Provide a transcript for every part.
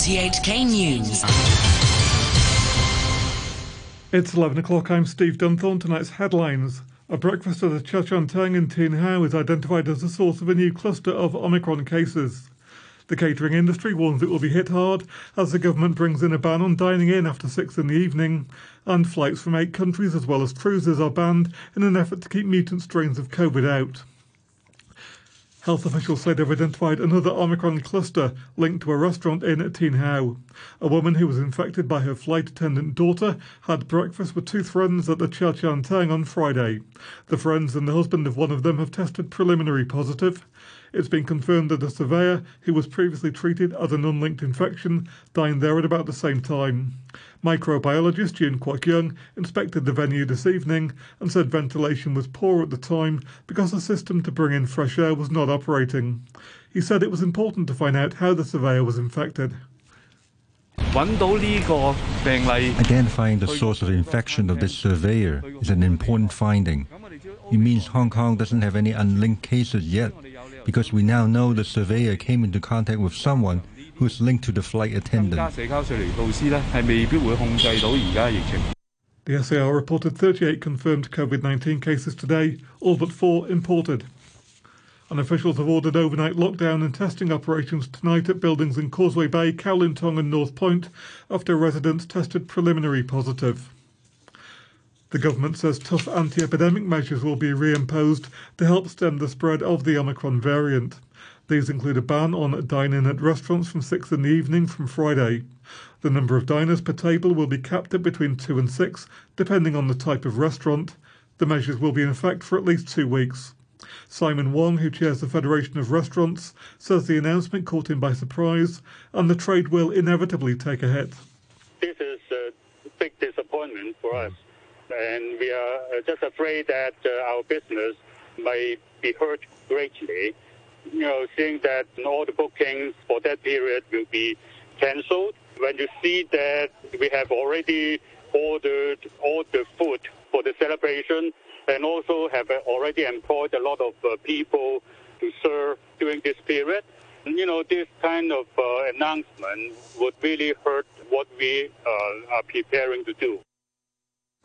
RTHK News. It's 11 o'clock. I'm Steve Dunthorne. Tonight's headlines. A breakfast at the Cha Chaan Teng in Tin Hau is identified as the source of a new cluster of Omicron cases. The catering industry warns it will be hit hard as the government brings in a ban on dining in after six in the evening, and flights from eight countries as well as cruises are banned in an effort to keep mutant strains of COVID out. Health officials say they've identified another Omicron cluster linked to a restaurant in Tin Hau. A woman who was infected by her flight attendant daughter had breakfast with two friends at the Cha Chaan Teng on Friday. The friends and the husband of one of them have tested preliminary positive. It's been confirmed that a surveyor who was previously treated as an unlinked infection dined there at about the same time. Microbiologist Jin Kwok Young inspected the venue this evening and said ventilation was poor at the time because the system to bring in fresh air was not operating. He said it was important to find out how the surveyor was infected. Identifying the source of infection of this surveyor is an important finding. It means Hong Kong doesn't have any unlinked cases yet, because we now know the surveyor came into contact with someone who is linked to the flight attendant. The SAR reported 38 confirmed COVID 19 cases today, all but four imported. And officials have ordered overnight lockdown and testing operations tonight at buildings in Causeway Bay, Kowloon Tong, and North Point after residents tested preliminary positive. The government says tough anti epidemic measures will be reimposed to help stem the spread of the Omicron variant. These include a ban on dining at restaurants from 6 in the evening from Friday. The number of diners per table will be capped at between 2 and 6, depending on the type of restaurant. The measures will be in effect for at least two weeks. Simon Wong, who chairs the Federation of Restaurants, says the announcement caught him by surprise and the trade will inevitably take a hit. This is a big disappointment for us, and we are just afraid that uh, our business may be hurt greatly. You know, seeing that all the bookings for that period will be cancelled. When you see that we have already ordered all the food for the celebration and also have already employed a lot of uh, people to serve during this period. You know, this kind of uh, announcement would really hurt what we uh, are preparing to do.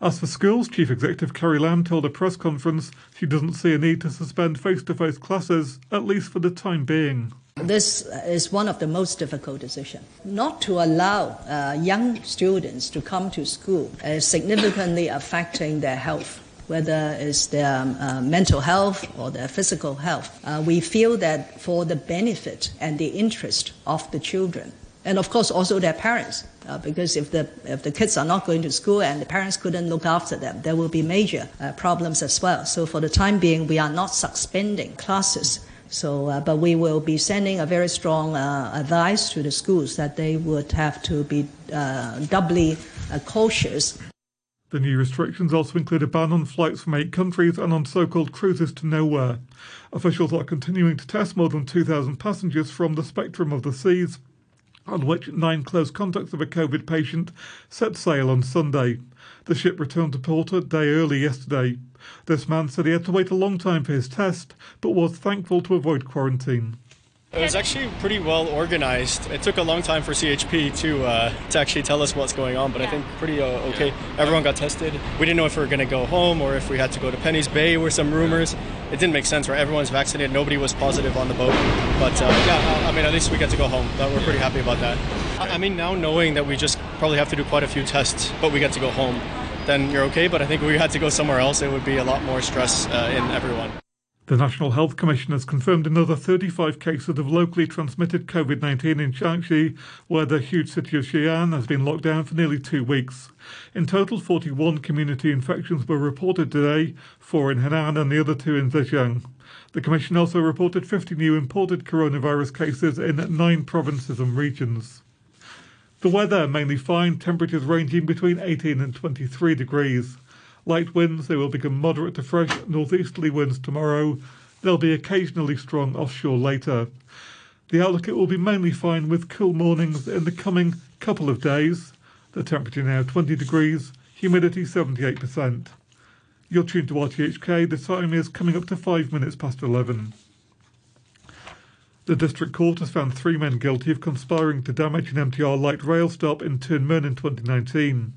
As for schools, Chief Executive Carrie Lam told a press conference she doesn't see a need to suspend face to face classes, at least for the time being. This is one of the most difficult decisions. Not to allow uh, young students to come to school is significantly affecting their health whether it's their uh, mental health or their physical health. Uh, we feel that for the benefit and the interest of the children, and of course also their parents, uh, because if the if the kids are not going to school and the parents couldn't look after them, there will be major uh, problems as well. So for the time being, we are not suspending classes. So, uh, but we will be sending a very strong uh, advice to the schools that they would have to be doubly cautious the new restrictions also include a ban on flights from eight countries and on so called cruises to nowhere. Officials are continuing to test more than 2,000 passengers from the spectrum of the seas, on which nine close contacts of a COVID patient set sail on Sunday. The ship returned to port a day early yesterday. This man said he had to wait a long time for his test, but was thankful to avoid quarantine. It was actually pretty well organized. It took a long time for CHP to uh, to actually tell us what's going on, but I think pretty uh, okay. Everyone got tested. We didn't know if we were going to go home or if we had to go to Penny's Bay. Were some rumors. It didn't make sense, right? Everyone's vaccinated. Nobody was positive on the boat. But uh, yeah, I mean, at least we get to go home. We're pretty happy about that. I mean, now knowing that we just probably have to do quite a few tests, but we get to go home, then you're okay. But I think we had to go somewhere else, it would be a lot more stress uh, in everyone. The National Health Commission has confirmed another 35 cases of locally transmitted COVID 19 in Shaanxi, where the huge city of Xi'an has been locked down for nearly two weeks. In total, 41 community infections were reported today, four in Henan and the other two in Zhejiang. The Commission also reported 50 new imported coronavirus cases in nine provinces and regions. The weather mainly fine, temperatures ranging between 18 and 23 degrees. Light winds, they will become moderate to fresh northeasterly winds tomorrow. They'll be occasionally strong offshore later. The outlook it will be mainly fine with cool mornings in the coming couple of days. The temperature now 20 degrees, humidity 78%. You're tuned to RTHK. The time is coming up to five minutes past 11. The district court has found three men guilty of conspiring to damage an MTR light rail stop in Tuen Mun in 2019.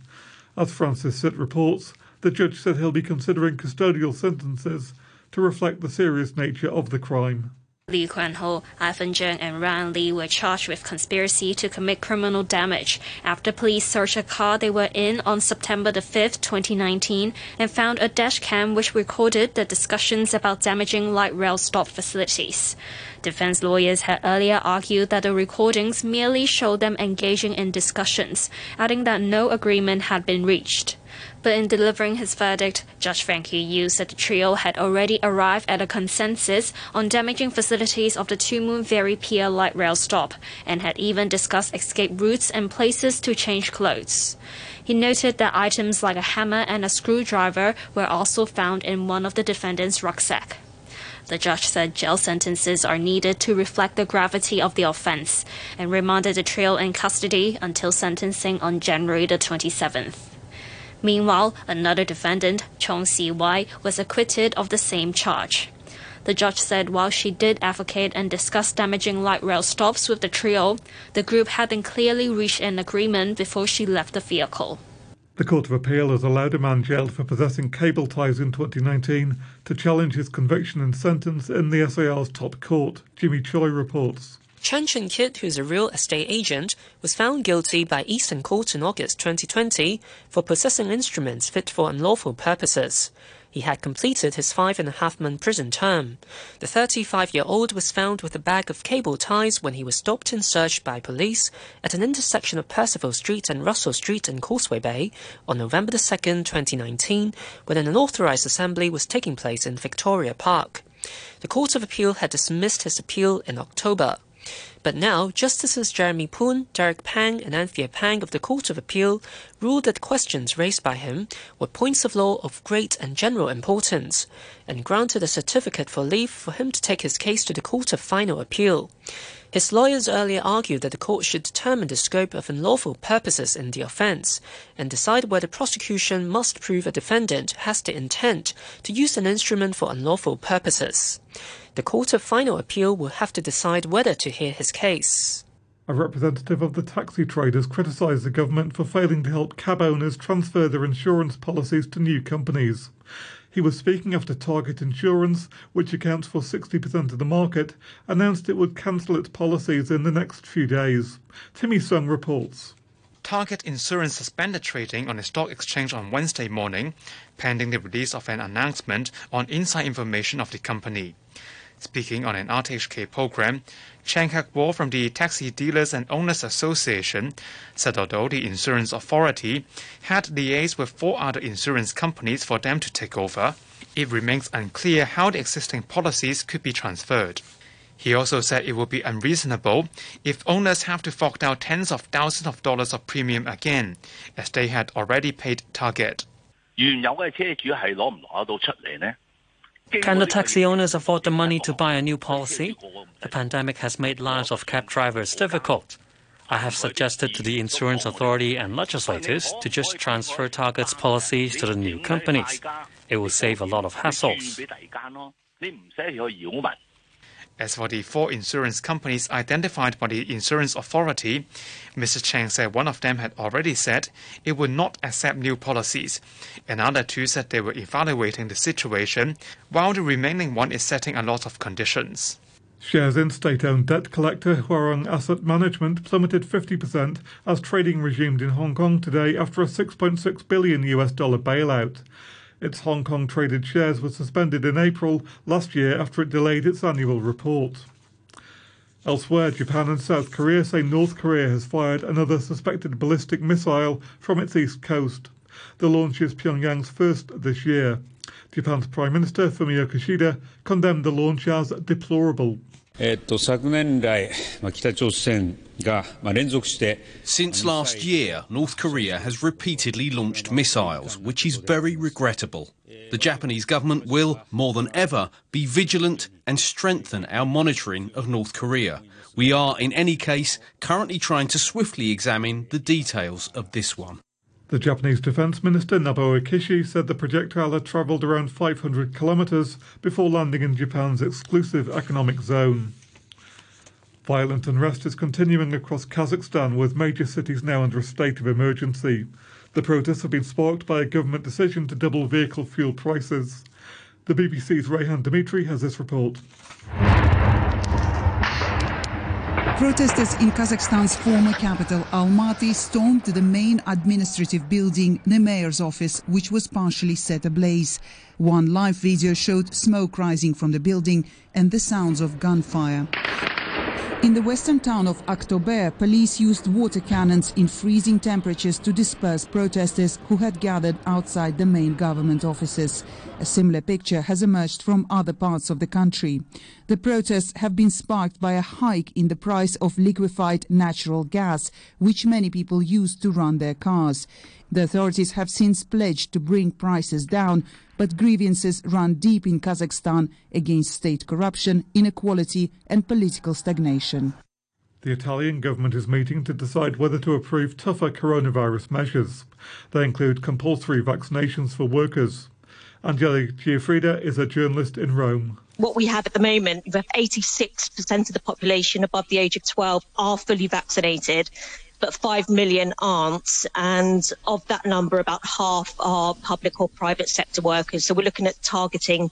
As Francis Sitt reports, the judge said he'll be considering custodial sentences to reflect the serious nature of the crime. Li Kuan-ho, Ivan Zheng, and Ran Li were charged with conspiracy to commit criminal damage after police searched a car they were in on September the 5th, 2019, and found a dash cam which recorded the discussions about damaging light rail stop facilities. Defense lawyers had earlier argued that the recordings merely showed them engaging in discussions, adding that no agreement had been reached. But in delivering his verdict, Judge Frankie Yu said the trio had already arrived at a consensus on damaging facilities of the Tuen Mun Ferry Pier light rail stop and had even discussed escape routes and places to change clothes. He noted that items like a hammer and a screwdriver were also found in one of the defendant's rucksack. The judge said jail sentences are needed to reflect the gravity of the offense and remanded the trio in custody until sentencing on January the 27th. Meanwhile, another defendant, Chong Si Wai, was acquitted of the same charge. The judge said while she did advocate and discuss damaging light rail stops with the trio, the group hadn't clearly reached an agreement before she left the vehicle. The Court of Appeal has allowed a man jailed for possessing cable ties in 2019 to challenge his conviction and sentence in the SAR's top court, Jimmy Choi reports. Chen Chen Kit, who's a real estate agent, was found guilty by Eastern Court in August 2020 for possessing instruments fit for unlawful purposes. He had completed his five and a half month prison term. The 35 year old was found with a bag of cable ties when he was stopped and searched by police at an intersection of Percival Street and Russell Street in Causeway Bay on November 2, 2019, when an unauthorized assembly was taking place in Victoria Park. The Court of Appeal had dismissed his appeal in October. But now, Justices Jeremy Poon, Derek Pang, and Anthea Pang of the Court of Appeal ruled that questions raised by him were points of law of great and general importance, and granted a certificate for leave for him to take his case to the Court of Final Appeal. His lawyers earlier argued that the court should determine the scope of unlawful purposes in the offence and decide whether prosecution must prove a defendant has the intent to use an instrument for unlawful purposes. The Court of Final Appeal will have to decide whether to hear his case. A representative of the taxi traders criticised the government for failing to help cab owners transfer their insurance policies to new companies. He was speaking after Target Insurance, which accounts for 60% of the market, announced it would cancel its policies in the next few days. Timmy Sung reports. Target Insurance suspended trading on a stock exchange on Wednesday morning, pending the release of an announcement on inside information of the company. Speaking on an RTHK program, Chang Hak Wo from the Taxi Dealers and Owners Association said although the insurance authority had liaised with four other insurance companies for them to take over, it remains unclear how the existing policies could be transferred. He also said it would be unreasonable if owners have to fork out tens of thousands of dollars of premium again, as they had already paid Target. 原有嘅车主系攞唔攞得到出嚟呢？ Can the taxi owners afford the money to buy a new policy? The pandemic has made lives of cab drivers difficult. I have suggested to the insurance authority and legislators to just transfer Target's policies to the new companies. It will save a lot of hassles. As for the four insurance companies identified by the insurance authority, Mr. Chang said one of them had already said it would not accept new policies. Another two said they were evaluating the situation, while the remaining one is setting a lot of conditions. Shares in state owned debt collector Huarong Asset Management plummeted 50% as trading resumed in Hong Kong today after a 6.6 billion US dollar bailout. Its Hong Kong traded shares were suspended in April last year after it delayed its annual report. Elsewhere, Japan and South Korea say North Korea has fired another suspected ballistic missile from its east coast. The launch is Pyongyang's first this year. Japan's Prime Minister Fumio Kishida condemned the launch as deplorable. Since last year, North Korea has repeatedly launched missiles, which is very regrettable. The Japanese government will, more than ever, be vigilant and strengthen our monitoring of North Korea. We are, in any case, currently trying to swiftly examine the details of this one. The Japanese Defense Minister Nobuo Kishi said the projectile had travelled around 500 kilometres before landing in Japan's exclusive economic zone. Violent unrest is continuing across Kazakhstan with major cities now under a state of emergency. The protests have been sparked by a government decision to double vehicle fuel prices. The BBC's Rayhan Demytrie has this report. Protesters in Kazakhstan's former capital, Almaty, stormed the main administrative building, the mayor's office, which was partially set ablaze. One live video showed smoke rising from the building and the sounds of gunfire. In the western town of Aktobe, police used water cannons in freezing temperatures to disperse protesters who had gathered outside the main government offices. A similar picture has emerged from other parts of the country. The protests have been sparked by a hike in the price of liquefied natural gas, which many people use to run their cars. The authorities have since pledged to bring prices down, but grievances run deep in Kazakhstan against state corruption, inequality and political stagnation. The Italian government is meeting to decide whether to approve tougher coronavirus measures. They include compulsory vaccinations for workers. Angelica Giuffrida is a journalist in Rome. What we have at the moment, we have 86% of the population above the age of 12 are fully vaccinated but 5 million aren't. And of that number, about half are public or private sector workers. So we're looking at targeting,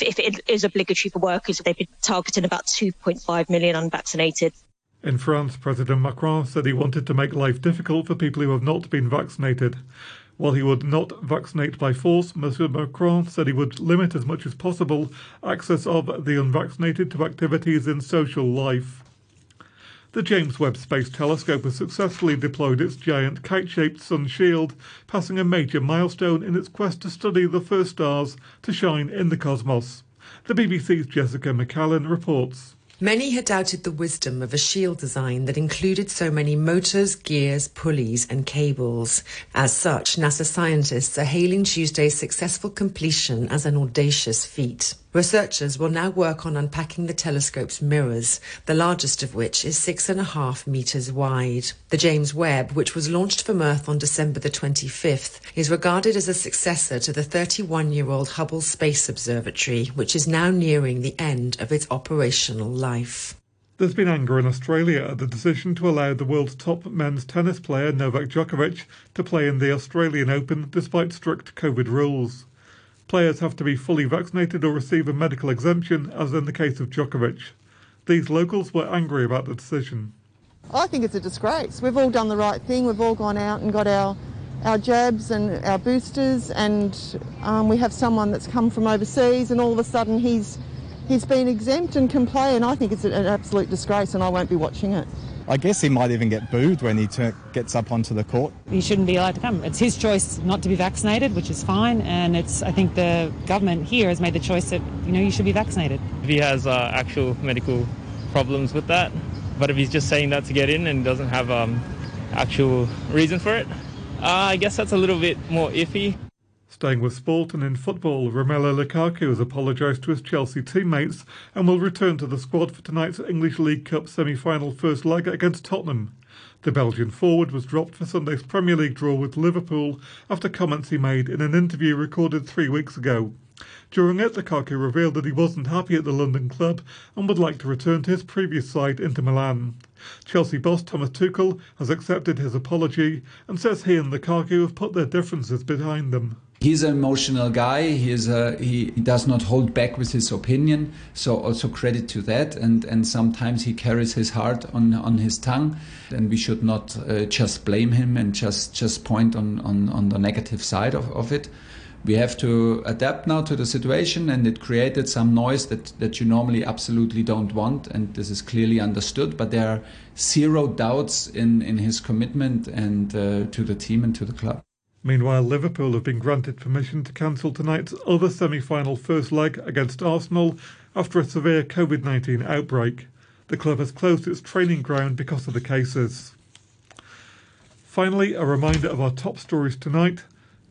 if it is obligatory for workers, they'd be targeting about 2.5 million unvaccinated. In France, President Macron said he wanted to make life difficult for people who have not been vaccinated. While he would not vaccinate by force, Monsieur Macron said he would limit as much as possible access of the unvaccinated to activities in social life. The James Webb Space Telescope has successfully deployed its giant kite-shaped sun shield, passing a major milestone in its quest to study the first stars to shine in the cosmos. The BBC's Jessica McCallan reports. Many had doubted the wisdom of a shield design that included so many motors, gears, pulleys, and cables. As such, NASA scientists are hailing Tuesday's successful completion as an audacious feat. Researchers will now work on unpacking the telescope's mirrors, the largest of which is six and a half meters wide. The James Webb, which was launched from Earth on December the 25th, is regarded as a successor to the 31 year old Hubble Space Observatory, which is now nearing the end of its operational life. There's been anger in Australia at the decision to allow the world's top men's tennis player Novak Djokovic to play in the Australian Open despite strict COVID rules. Players have to be fully vaccinated or receive a medical exemption, as in the case of Djokovic. These locals were angry about the decision. I think it's a disgrace. We've all done the right thing. We've all gone out and got our our jabs and our boosters, and um, we have someone that's come from overseas, and all of a sudden he's he's been exempt and can play, and I think it's an absolute disgrace, and I won't be watching it. I guess he might even get booed when he t- gets up onto the court. He shouldn't be allowed to come. It's his choice not to be vaccinated, which is fine, and it's I think the government here has made the choice that you know you should be vaccinated. If he has uh, actual medical problems with that, but if he's just saying that to get in and doesn't have um, actual reason for it, uh, I guess that's a little bit more iffy. Staying with sport and in football, Romelu Lukaku has apologised to his Chelsea teammates and will return to the squad for tonight's English League Cup semi-final first leg against Tottenham. The Belgian forward was dropped for Sunday's Premier League draw with Liverpool after comments he made in an interview recorded three weeks ago. During it, Lukaku revealed that he wasn't happy at the London club and would like to return to his previous side, Inter Milan. Chelsea boss Thomas Tuchel has accepted his apology and says he and Lukaku have put their differences behind them. He's an emotional guy. He is a, he does not hold back with his opinion. So also credit to that. And and sometimes he carries his heart on on his tongue. And we should not uh, just blame him and just just point on on, on the negative side of, of it. We have to adapt now to the situation, and it created some noise that, that you normally absolutely don't want, and this is clearly understood. But there are zero doubts in, in his commitment and uh, to the team and to the club. Meanwhile, Liverpool have been granted permission to cancel tonight's other semi final first leg against Arsenal after a severe COVID 19 outbreak. The club has closed its training ground because of the cases. Finally, a reminder of our top stories tonight.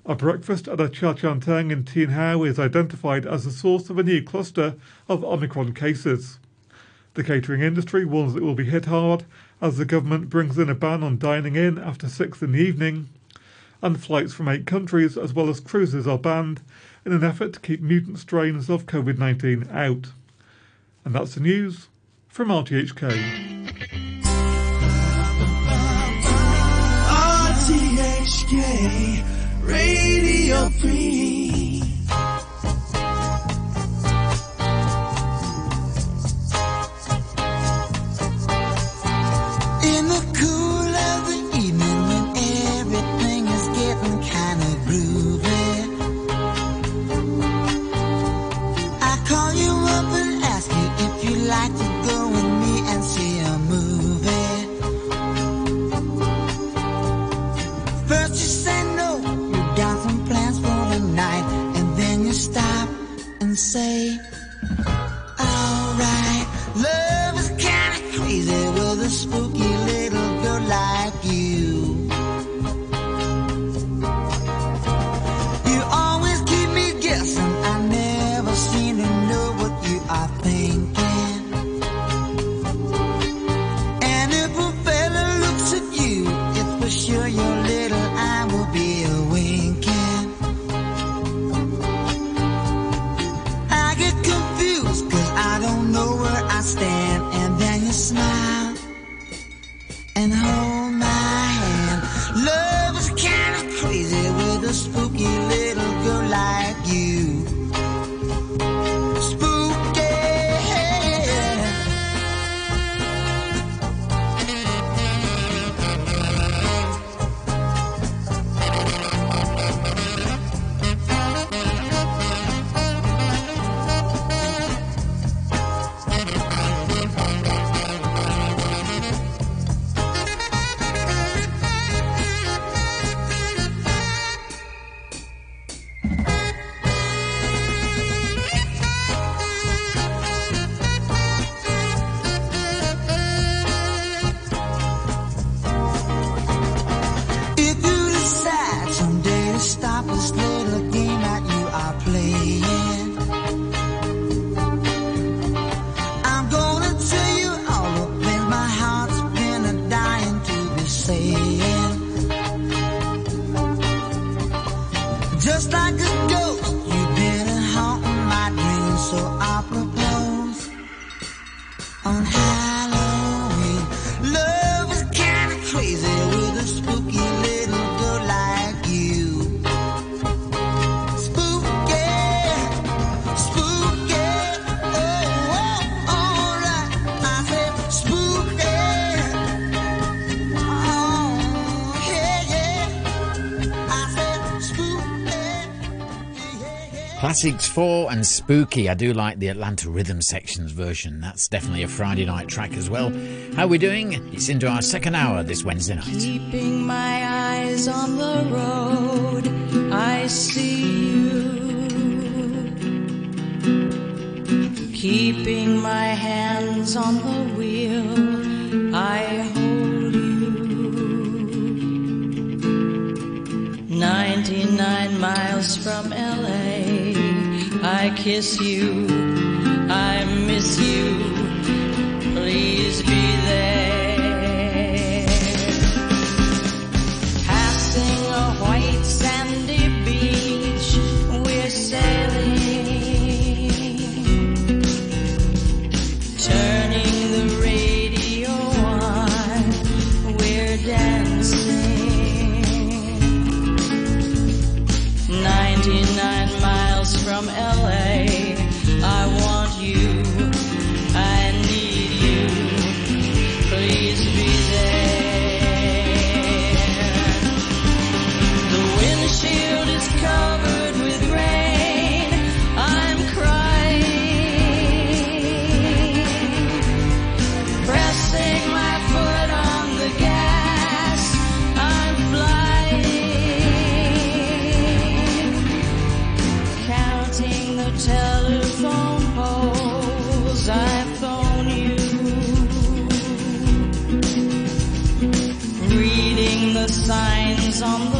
A breakfast at a Cha Chaan Teng in Tin Hau is identified as the source of a new cluster of Omicron cases. The catering industry warns it will be hit hard as the government brings in a ban on dining in after 6 in the evening, and flights from eight countries as well as cruises are banned in an effort to keep mutant strains of COVID 19 out. And that's the news from RTHK. RTHK. Radio Free. say smile and hold. Classics 4 and Spooky. I do like the Atlanta Rhythm Section's version. That's definitely a Friday night track as well. How are we doing? It's into our second hour this Wednesday night. Keeping my eyes on the road, I see you. Keeping my hands on the wheel, I hold you. 99 miles from I kiss you, I miss you. on the